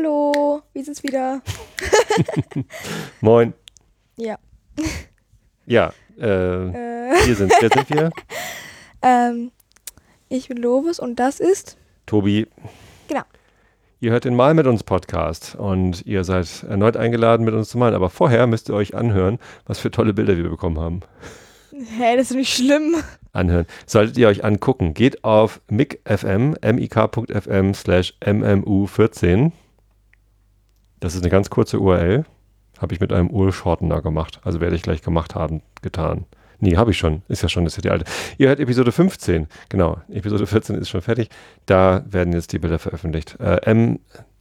Hallo, wie ist es wieder? Moin. Ja. Ja, äh, Äh, hier sind, wer sind wir? ähm, ich bin Lovis und das ist. Tobi. Genau. Ihr hört den Mal mit uns Podcast und ihr seid erneut eingeladen, mit uns zu malen. Aber vorher müsst ihr euch anhören, was für tolle Bilder wir bekommen haben. Hä, das ist nicht schlimm. Anhören. Solltet ihr euch angucken. Geht auf mic.fm, mik.fm slash mmu14. Das ist eine ganz kurze URL. Habe ich mit einem Urshortener gemacht. Also werde ich gleich gemacht haben, getan. Nee, habe ich schon. Ist ja schon, das ist ja die alte. Ihr hört Episode 15. Genau. Episode 14 ist schon fertig. Da werden jetzt die Bilder veröffentlicht. Äh,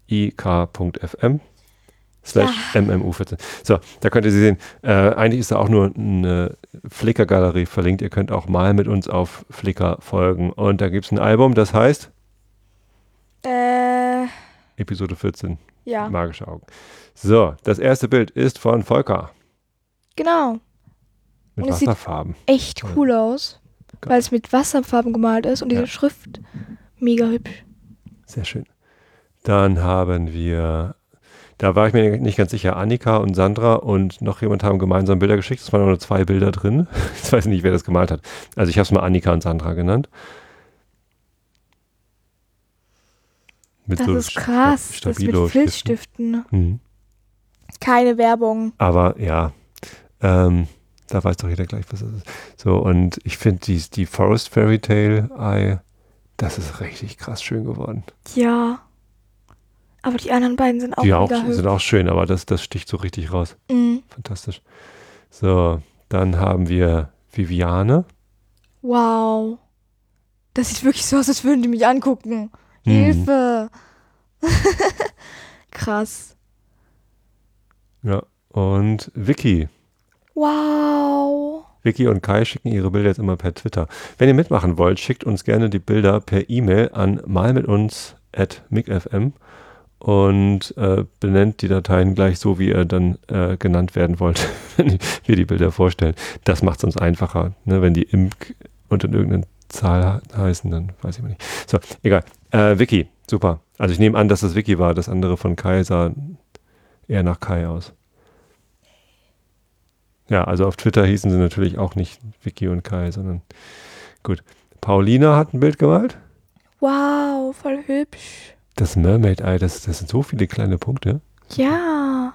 mik.fm slash mmu14. So, da könnt ihr sie sehen. Äh, eigentlich ist da auch nur eine Flickr-Galerie verlinkt. Ihr könnt auch mal mit uns auf Flickr folgen. Und da gibt es ein Album, das heißt Äh, Episode 14. ja, Magische Augen. So, das erste Bild ist von Volker genau. mit Und es sieht Wasserfarben. Echt cool aus, Geil. weil es mit Wasserfarben gemalt ist und diese Ja. Schrift mega hübsch. Sehr schön. Dann haben wir, da war ich mir nicht ganz sicher, Annika und Sandra und noch jemand haben gemeinsam Bilder geschickt. Es waren nur zwei Bilder drin. Ich weiß nicht, wer das gemalt hat. Also ich habe es mal Annika und Sandra genannt. Mit Das so ist Sta- krass. Das Stabilo mit Filzstiften. Mhm. Keine Werbung. Aber ja, ähm, da weiß doch jeder gleich, was das ist. So, und ich finde die, die Forest Fairy Tale Eye, das ist richtig krass schön geworden. Ja. Aber die anderen beiden sind auch die auch, sind auch schön, aber das, das sticht so richtig raus. Mhm. Fantastisch. So, dann haben wir Viviane. Wow. Das sieht wirklich so aus, als würden die mich angucken. Hm. Hilfe. Krass. Ja, und Vicky. Wow. Vicky und Kai schicken ihre Bilder jetzt immer per Twitter. Wenn ihr mitmachen wollt, schickt uns gerne die Bilder per E-Mail an malmituns.micfm und äh, benennt die Dateien gleich so, wie ihr dann äh, genannt werden wollt, wenn wir die Bilder vorstellen. Das macht es uns einfacher. Ne? Wenn die imk und in irgendeiner Zahl heißen, dann weiß ich mal nicht. So, egal. Äh, Vicky, super. Also ich nehme an, dass das Vicky war. Das andere von Kai sah eher nach Kai aus. Ja, also auf Twitter hießen sie natürlich auch nicht Vicky und Kai, sondern gut. Paulina hat ein Bild gemalt. Wow, voll hübsch. Das Mermaid Eye, das, das sind so viele kleine Punkte. Ja.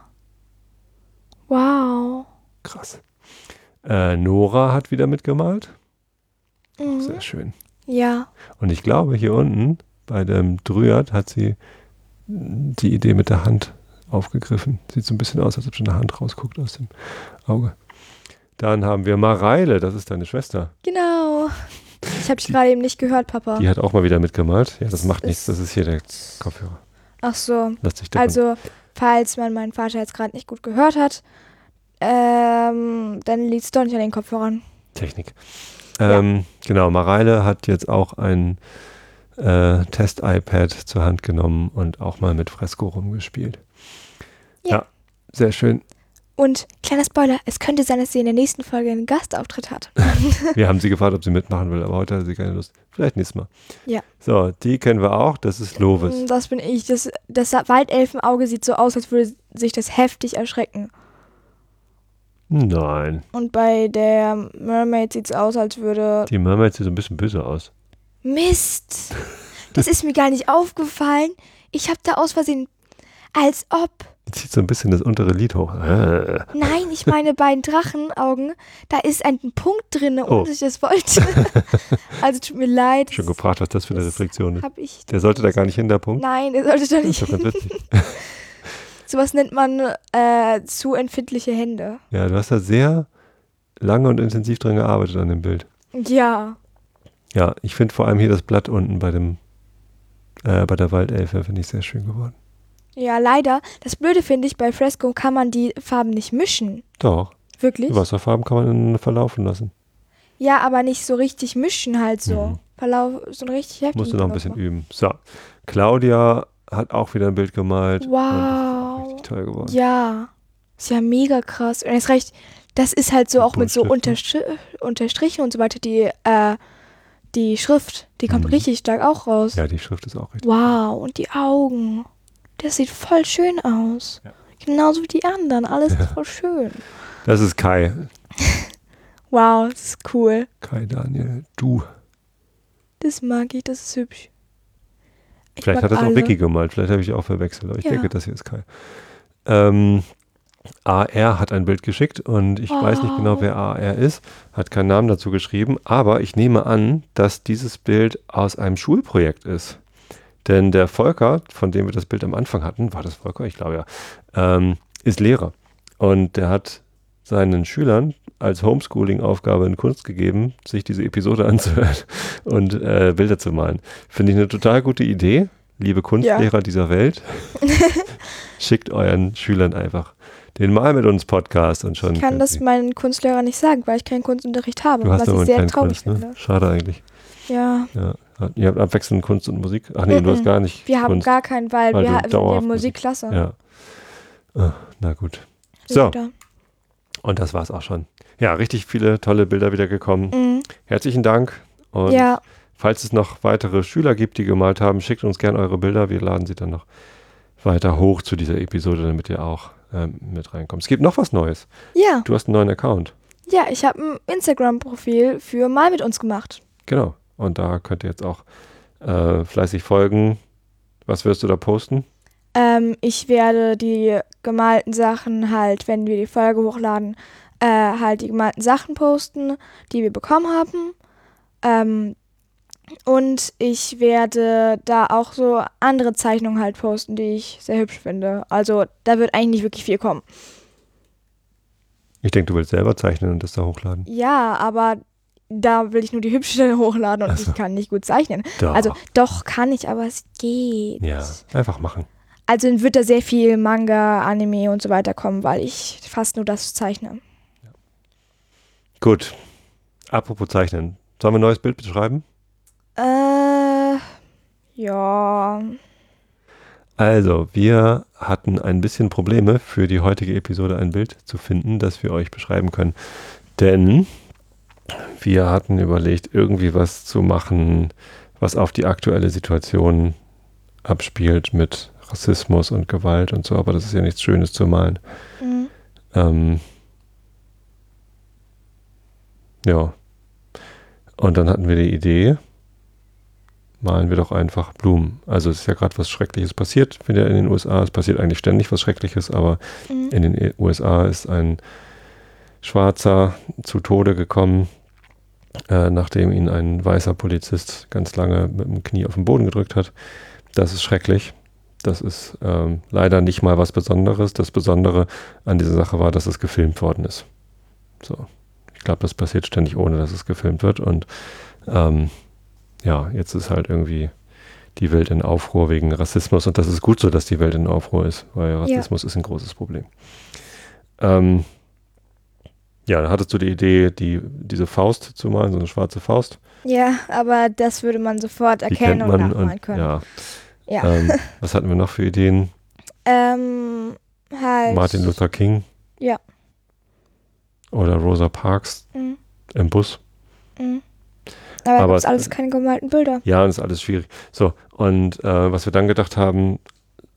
Wow. Krass. Äh, Nora hat wieder mitgemalt. Mhm. Sehr schön. Ja. Und ich glaube, hier unten bei dem Dryad hat sie die Idee mit der Hand aufgegriffen. Sieht so ein bisschen aus, als ob schon eine Hand rausguckt aus dem Auge. Dann haben wir Mareile, das ist deine Schwester. Genau. Ich habe dich gerade eben nicht gehört, Papa. Die hat auch mal wieder mitgemalt. Ja, das Das macht nichts, das ist hier der Kopfhörer. Ach so. Lass dich. Also, falls man meinen Vater jetzt gerade nicht gut gehört hat, ähm, dann liegt es doch nicht an den Kopfhörern. Technik. Ähm, Genau, Mareile hat jetzt auch ein äh, Test-iPad zur Hand genommen und auch mal mit Fresco rumgespielt. Ja. sehr schön. Und kleiner Spoiler, es könnte sein, dass sie in der nächsten Folge einen Gastauftritt hat. Wir haben sie gefragt, ob sie mitmachen will, aber heute hat sie keine Lust. Vielleicht nächstes Mal. Ja. So, die kennen wir auch. Das ist Lovis. Das bin ich. Das, das Waldelfenauge sieht so aus, als würde sich das heftig erschrecken. Nein, Und bei der Mermaid sieht es aus, als würde. die Mermaid sieht so ein bisschen böse aus. Mist! Das ist mir gar nicht aufgefallen. Ich habe da aus Versehen. Als ob. Zieht so ein bisschen das untere Lid hoch. Äh. Nein, ich meine bei den Drachenaugen, da ist ein Punkt drin, ohne Oh. dass ich das wollte. also tut mir leid. Schon gefragt, was das für eine Reflexion ist. Ich. Der sollte da gar nicht hin, der Punkt. Nein, der sollte ist nicht. witzig. Sowas nennt man äh, zu empfindliche Hände. Ja, du hast da sehr lange und intensiv dran gearbeitet an dem Bild. Ja. Ja, ich finde vor allem hier das Blatt unten bei dem, äh, bei der Waldelfe, finde ich sehr schön geworden. Ja, leider. Das Blöde finde ich, bei Fresco kann man die Farben nicht mischen. Doch, Wirklich? die Wasserfarben kann man verlaufen lassen. Ja, aber nicht so richtig mischen halt so. Mhm. Verlauf, so ein richtig heftig. Musst du noch ein bisschen üben. So, Claudia hat auch wieder ein Bild gemalt. Wow. richtig toll geworden. Ja. Ist ja mega krass. Und jetzt recht, das ist halt so auch mit so Unterstrichen und so weiter. Die, äh, die Schrift, die kommt Mhm. richtig stark auch raus. Ja, die Schrift ist auch richtig. Wow, und die Augen. Das sieht voll schön aus. Ja. Genauso wie die anderen. Alles ist voll schön. Das ist Kai. Wow, das ist cool. Kai Daniel, du. Das mag ich, das ist hübsch. Ich Vielleicht hat das auch alle. Vicky gemalt, vielleicht habe ich auch verwechselt, aber ich Ja. denke, das hier ist Kai. Ähm, AR hat ein Bild geschickt und ich weiß nicht genau, Oh. wer AR ist, hat keinen Namen dazu geschrieben, aber ich nehme an, dass dieses Bild aus einem Schulprojekt ist. Denn der Volker, von dem wir das Bild am Anfang hatten, war das Volker? Ich glaube ja, ähm, ist Lehrer. Und der hat seinen Schülern als Homeschooling-Aufgabe in Kunst gegeben, sich diese Episode anzuhören und äh, Bilder zu malen. Finde ich eine total gute Idee. Liebe Kunstlehrer dieser Welt, schickt euren Schülern einfach den Mal mit uns Podcast und schon. Ich kann das meinen Kunstlehrern nicht sagen, weil ich keinen Kunstunterricht habe, du hast was ich sehr traurig Kunst, ne? finde. Schade eigentlich. Ja, Ja. Ihr habt abwechselnd Kunst und Musik. Ach nee, du hast gar nicht wir haben Kunst. gar keinen, weil, weil wir du ha- sind dauerhaft ja Musik- Musikklasse. ja. Ah, na gut. So. Und das war's auch schon. Ja, richtig viele tolle Bilder wieder gekommen. Mhm. Herzlichen Dank. Und Ja, falls es noch weitere Schüler gibt, die gemalt haben, schickt uns gerne eure Bilder. Wir laden sie dann noch weiter hoch zu dieser Episode, damit ihr auch ähm, mit reinkommt. Es gibt noch was Neues. ja, Du hast einen neuen Account. ja, ich habe ein Instagram-Profil für Mal mit uns gemacht. Genau. Und da könnt ihr jetzt auch äh, fleißig folgen. Was wirst du da posten? Ähm, ich werde die gemalten Sachen halt, wenn wir die Folge hochladen, äh, halt die gemalten Sachen posten, die wir bekommen haben. Ähm, und ich werde da auch so andere Zeichnungen halt posten, die ich sehr hübsch finde. Also da wird eigentlich nicht wirklich viel kommen. Ich denke, du willst selber zeichnen und das da hochladen. Ja, aber da will ich nur die hübschen Stelle hochladen und Ach so. ich kann nicht gut zeichnen. Doch. Also doch kann ich, aber es geht. ja, einfach machen. Also wird da sehr viel Manga, Anime und so weiter kommen, weil ich fast nur das zeichne. Gut. Apropos zeichnen. Sollen wir ein neues Bild beschreiben? Ja. Also, wir hatten ein bisschen Probleme für die heutige Episode ein Bild zu finden, das wir euch beschreiben können. Denn wir hatten überlegt, irgendwie was zu machen, was auf die aktuelle Situation abspielt mit Rassismus und Gewalt und so, aber das ist ja nichts Schönes zu malen. Mhm. Ähm, ja. Und dann hatten wir die Idee, malen wir doch einfach Blumen. Also es ist ja gerade was Schreckliches passiert, wieder in den USA. Es passiert eigentlich ständig was Schreckliches, aber Mhm. in den E- USA ist ein Schwarzer zu Tode gekommen, äh, nachdem ihn ein weißer Polizist ganz lange mit dem Knie auf den Boden gedrückt hat. Das ist schrecklich. Das ist ähm, leider nicht mal was Besonderes. Das Besondere an dieser Sache war, dass es gefilmt worden ist. So. Ich glaube, das passiert ständig, ohne dass es gefilmt wird. Und ähm, ja, jetzt ist halt irgendwie die Welt in Aufruhr wegen Rassismus. Und das ist gut so, dass die Welt in Aufruhr ist, weil Rassismus ist ein großes Problem. Ähm, ja, dann hattest du die Idee, die, diese Faust zu malen, so eine schwarze Faust. Ja, aber das würde man sofort erkennen kennt und man. nachmalen Und, können. ja, Ja. ähm, was hatten wir noch für Ideen? Ähm, halt. Martin Luther King. Ja. Oder Rosa Parks Mhm. im Bus. Mhm. Aber, Aber es- ist alles keine gemalten Bilder. Ja, und ist alles schwierig. So, und äh, was wir dann gedacht haben,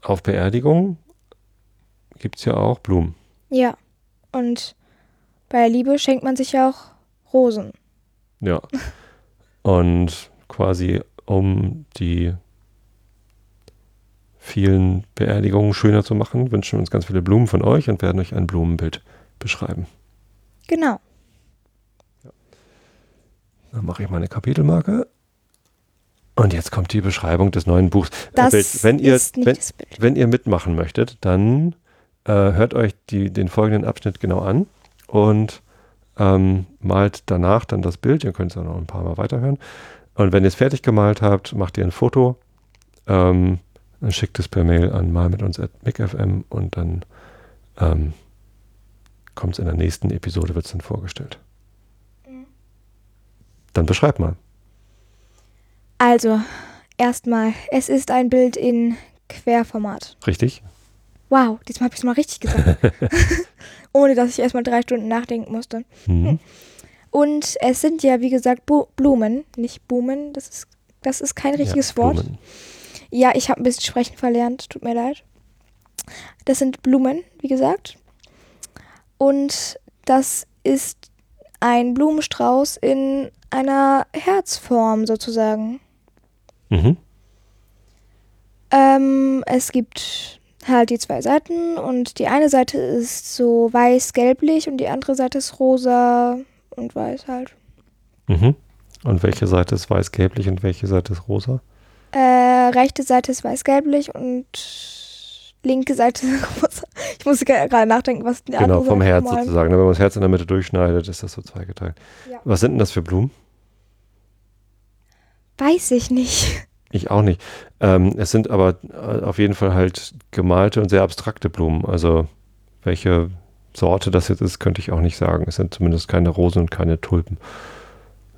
auf Beerdigungen gibt es ja auch Blumen. Ja. Und bei Liebe schenkt man sich ja auch Rosen. Ja. Und quasi um die vielen Beerdigungen schöner zu machen, wünschen wir uns ganz viele Blumen von euch und werden euch ein Blumenbild beschreiben. Genau. Dann mache ich meine Kapitelmarke. Und jetzt kommt die Beschreibung des neuen Buchs. Äh, Das wenn, ihr, wenn, wenn ihr mitmachen möchtet, dann äh, hört euch die, den folgenden Abschnitt genau an und ähm, malt danach dann das Bild. Ihr könnt es auch noch ein paar Mal weiterhören. Und wenn ihr es fertig gemalt habt, macht ihr ein Foto, ähm, dann schickt es per Mail an mal mit uns at micfm und dann ähm, kommt es in der nächsten Episode, wird es dann vorgestellt. Dann beschreib mal. Also, erstmal, es ist ein Bild in Querformat. Richtig? Wow, diesmal habe ich es mal richtig gesagt. Ohne dass ich erstmal drei Stunden nachdenken musste. Mhm. Und es sind ja, wie gesagt, Bu Blumen, nicht Blumen. Das ist, das ist kein richtiges Ja, Wort. Blumen. Ja, ich habe ein bisschen sprechen verlernt, tut mir leid. Das sind Blumen, wie gesagt. Und das ist ein Blumenstrauß in einer Herzform sozusagen. Mhm. Ähm, es gibt halt die zwei Seiten und die eine Seite ist so weiß-gelblich und die andere Seite ist rosa und weiß halt. Mhm. Und welche Seite ist weiß-gelblich und welche Seite ist rosa? Äh, rechte Seite ist weiß-gelblich und linke Seite ist rosa. Ich muss gerade nachdenken, was die Genau, vom Herz nochmal- sozusagen. ne? Wenn man das Herz in der Mitte durchschneidet, ist das so zweigeteilt. Ja. Was sind denn das für Blumen? Weiß ich nicht. Ich auch nicht. Ähm, es sind aber äh, auf jeden Fall halt gemalte und sehr abstrakte Blumen. Also welche Sorte das jetzt ist, könnte ich auch nicht sagen. Es sind zumindest keine Rosen und keine Tulpen.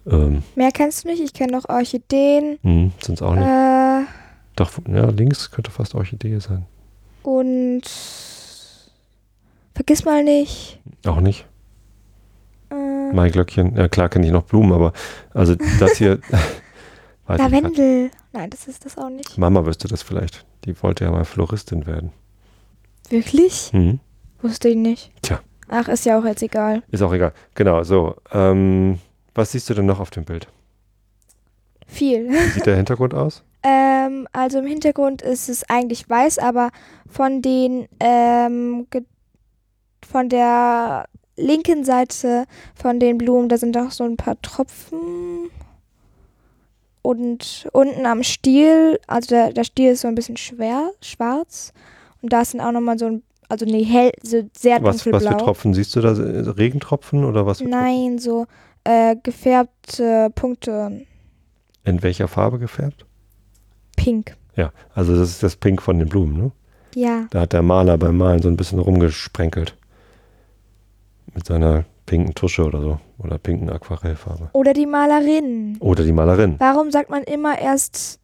Ähm, Mehr kennst du nicht? Ich kenne noch Orchideen. sind es auch nicht. Äh, Doch, ja, links könnte fast Orchidee sein. und vergiss mal nicht. Auch nicht. Äh, Maiglöckchen. Ja, klar kenne ich noch Blumen, aber also das hier. nicht. Lavendel. Nein, das ist das auch nicht. Mama wüsste das vielleicht. Die wollte ja mal Floristin werden. Wirklich? Mhm. Wusste ich nicht. Tja. Ach, ist ja auch jetzt egal. Ist auch egal. Genau, so. Ähm, was siehst du denn noch auf dem Bild? Viel. Wie sieht der Hintergrund aus? Ähm, also im Hintergrund ist es eigentlich weiß, aber von den ähm, von der linken Seite von den Blumen, da sind auch so ein paar Tropfen. Und unten am Stiel, also der, der Stiel ist so ein bisschen schwer, schwarz. Und da sind auch nochmal so ein, also nee, hell, so sehr Was, was für dunkelblau. Tropfen siehst du da? Regentropfen oder was? Nein, so äh, gefärbte Punkte. In welcher Farbe gefärbt? Pink. Ja, also das ist das Pink von den Blumen, ne? Ja. Da hat der Maler beim Malen so ein bisschen rumgesprenkelt. Mit seiner pinken Tusche oder so. Oder pinken Aquarellfarbe. Oder die Malerin. Oder die Malerin. Warum sagt man immer erst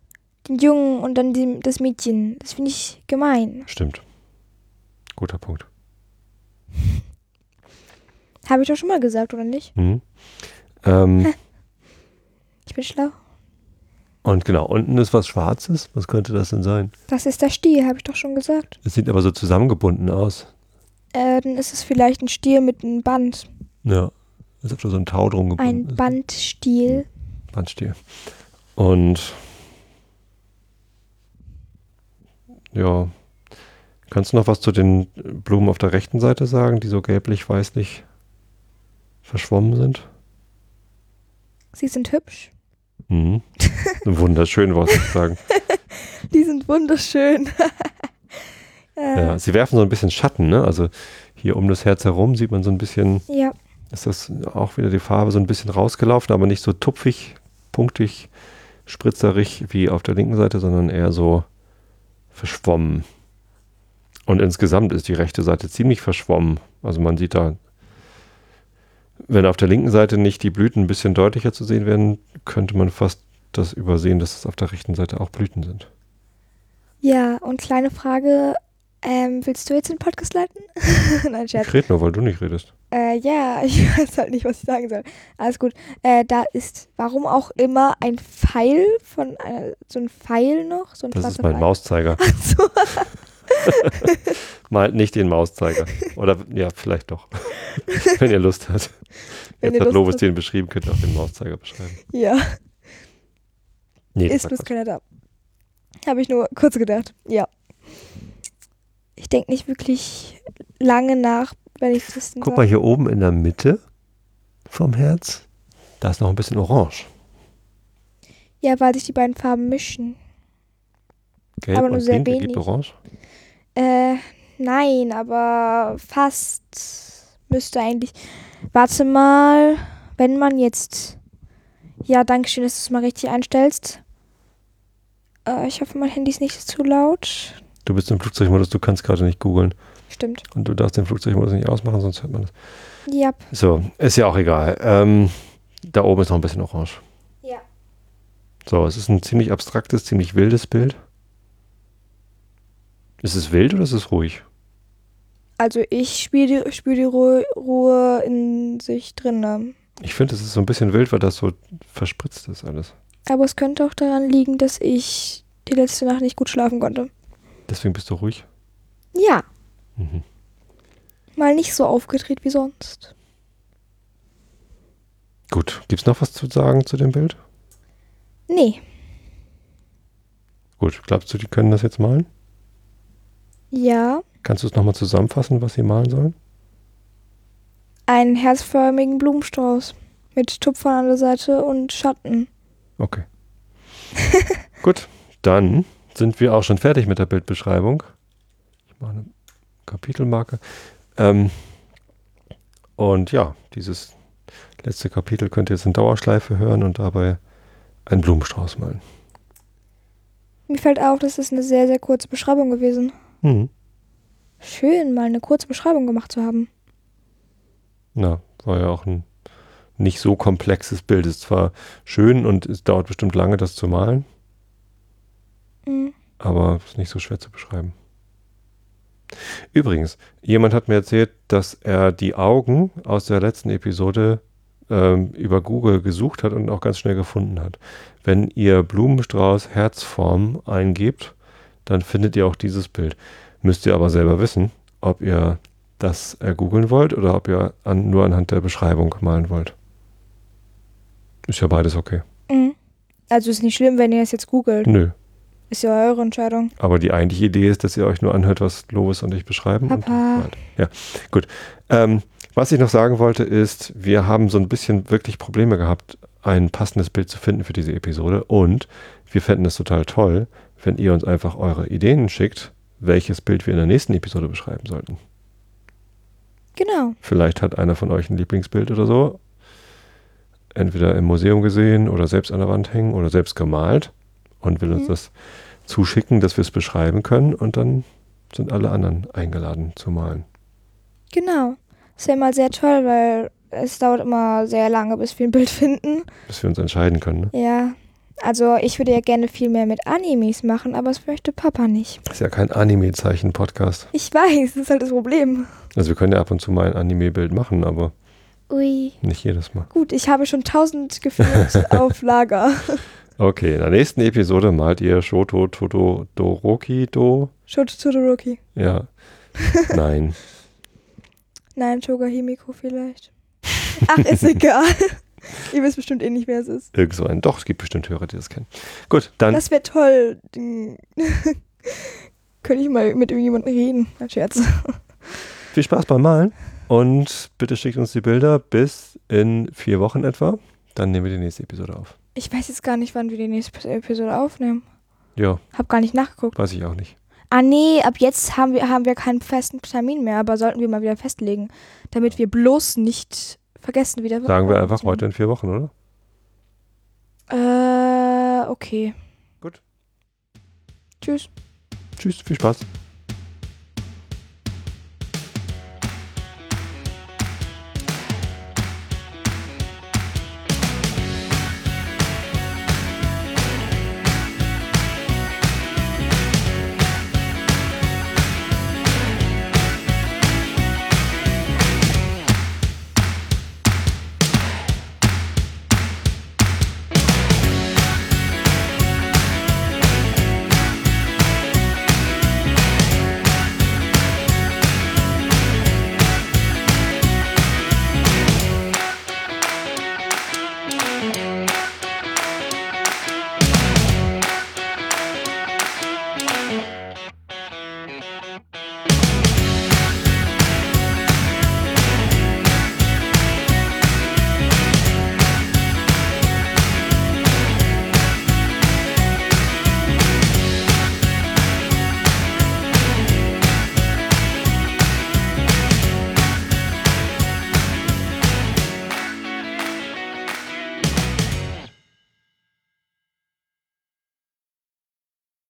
den Jungen und dann die, das Mädchen? Das finde ich gemein. Stimmt. Guter Punkt. Habe ich doch schon mal gesagt, oder nicht? Mhm. Ähm, Ich bin schlau. und genau, unten ist was Schwarzes. Was könnte das denn sein? Das ist der Stiel, habe ich doch schon gesagt. Es sieht aber so zusammengebunden aus. Äh, dann ist es vielleicht ein Stiel mit einem Band. Ja. Ob da so ein Tau drum gebunden Ein ist. Bandstiel. Bandstiel. Und ja, kannst du noch was zu den Blumen auf der rechten Seite sagen, die so gelblich-weißlich verschwommen sind? Sie sind hübsch. Mhm. Wunderschön, wollte ich sagen. Die sind wunderschön. äh, Ja, sie werfen so ein bisschen Schatten, ne? Also hier um das Herz herum sieht man so ein bisschen, ja. ist das auch wieder die Farbe so ein bisschen rausgelaufen, aber nicht so tupfig, punktig, spritzerig wie auf der linken Seite, sondern eher so verschwommen. Und insgesamt ist die rechte Seite ziemlich verschwommen. Also man sieht da, wenn auf der linken Seite nicht die Blüten ein bisschen deutlicher zu sehen werden, könnte man fast das übersehen, dass es auf der rechten Seite auch Blüten sind. Ja, und kleine Frage. Ähm, willst du jetzt den Podcast leiten? Nein, Scherz. Ich rede nur, weil du nicht redest. Äh, ja, ich weiß halt nicht, was ich sagen soll. Alles gut. Äh, da ist, warum auch immer, ein Pfeil von, äh, so ein Pfeil noch, so ein Das ist mein Pfeil. Mauszeiger. Ach so. Mal nicht den Mauszeiger. Oder ja, vielleicht doch. Wenn ihr Lust habt. Wenn Jetzt ihr hat Lust Lobos habt. den beschrieben, könnt ihr auch den Mauszeiger beschreiben. Ja, Nee, das ist bloß keiner da. Habe ich nur kurz gedacht. Ja. Ich denke nicht wirklich lange nach, wenn ich das Guck mal hier oben in der Mitte vom Herz. Da ist noch ein bisschen orange. Ja, weil sich die beiden Farben mischen. Gelb Aber nur sehr pink wenig. orange. Äh, nein, aber fast müsste eigentlich. Warte mal, wenn man jetzt. Ja, danke schön, dass du es mal richtig einstellst. Äh, ich hoffe, mein Handy ist nicht zu laut. Du bist im Flugzeugmodus, du kannst gerade nicht googeln. Stimmt. Und du darfst den Flugzeugmodus nicht ausmachen, sonst hört man das. Ja. So, ist ja auch egal. Ähm, da oben ist noch ein bisschen orange. Ja. So, es ist ein ziemlich abstraktes, ziemlich wildes Bild. Ist es wild oder ist es ruhig? Also ich spüre die, spür die Ruhe, Ruhe in sich drinne. Ich finde, es ist so ein bisschen wild, weil das so verspritzt ist alles. Aber es könnte auch daran liegen, dass ich die letzte Nacht nicht gut schlafen konnte. Deswegen bist du ruhig. Ja, Mhm. mal nicht so aufgedreht wie sonst. Gut. Gibt es noch was zu sagen zu dem Bild? Nee, Gut. Glaubst du, die können das jetzt malen? ja, Kannst du es nochmal zusammenfassen, was sie malen sollen? einen herzförmigen Blumenstrauß mit Tupfern an der Seite und Schatten. Okay. Gut, dann sind wir auch schon fertig mit der Bildbeschreibung. Ich mache eine Kapitelmarke. Ähm, und ja, dieses letzte Kapitel könnt ihr jetzt in Dauerschleife hören und dabei einen Blumenstrauß malen. Mir fällt auf, das ist eine sehr, sehr kurze Beschreibung gewesen. Mhm. Schön, mal eine kurze Beschreibung gemacht zu haben. Na, war ja auch ein nicht so komplexes Bild. Ist zwar schön und es dauert bestimmt lange, das zu malen, Mhm. aber ist nicht so schwer zu beschreiben. Übrigens, jemand hat mir erzählt, dass er die Augen aus der letzten Episode ähm, über Google gesucht hat und auch ganz schnell gefunden hat. Wenn ihr Blumenstrauß Herzform eingebt, dann findet ihr auch dieses Bild. Müsst ihr aber selber wissen, ob ihr das ergoogeln wollt oder ob ihr an, nur anhand der Beschreibung malen wollt. Ist ja beides okay. Mhm. Also ist nicht schlimm, wenn ihr es jetzt googelt. Nö. Ist ja eure Entscheidung. Aber die eigentliche Idee ist, dass ihr euch nur anhört, was Lovis und ich beschreiben. Und Papa. malt. ja, gut. Ähm, was ich noch sagen wollte, ist, wir haben so ein bisschen wirklich Probleme gehabt, ein passendes Bild zu finden für diese Episode. Und wir fänden es total toll, wenn ihr uns einfach eure Ideen schickt, welches Bild wir in der nächsten Episode beschreiben sollten. Genau. Vielleicht hat einer von euch ein Lieblingsbild oder so. Entweder im Museum gesehen oder selbst an der Wand hängen oder selbst gemalt und will uns Mhm. das zuschicken, dass wir es beschreiben können und dann sind alle anderen eingeladen zu malen. Genau. Ist ja immer sehr toll, weil es dauert immer sehr lange, bis wir ein Bild finden. Bis wir uns entscheiden können. Ne? Ja. Also ich würde ja gerne viel mehr mit Animes machen, aber das möchte Papa nicht. Das ist ja kein Anime-Zeichen-Podcast. Ich weiß, das ist halt das Problem. Also wir können ja ab und zu mal ein Anime-Bild machen, aber Ui. nicht jedes Mal. Gut, ich habe schon tausend gefühlt auf Lager. Okay, in der nächsten Episode malt ihr Shoto Todoroki Do. Shoto Todoroki. Ja. Nein. Nein, Toga Himiko vielleicht. Ach, ist egal. Ihr wisst bestimmt eh nicht, wer es ist. Irgend so ein. Doch, es gibt bestimmt Hörer, die das kennen. Gut, dann Das wäre toll. Könnte ich mal mit irgendjemandem reden. Ein Scherz. Viel Spaß beim Malen und bitte schickt uns die Bilder bis in vier Wochen etwa. Dann nehmen wir die nächste Episode auf. Ich weiß jetzt gar nicht, wann wir die nächste Episode aufnehmen. Ja, Hab gar nicht nachgeguckt. weiß ich auch nicht. Ah nee, ab jetzt haben wir, haben wir keinen festen Termin mehr, aber sollten wir mal wieder festlegen, damit wir bloß nicht vergessen wieder. Sagen wir einfach heute in vier Wochen, oder? Äh, okay. Gut. Tschüss. Tschüss, viel Spaß.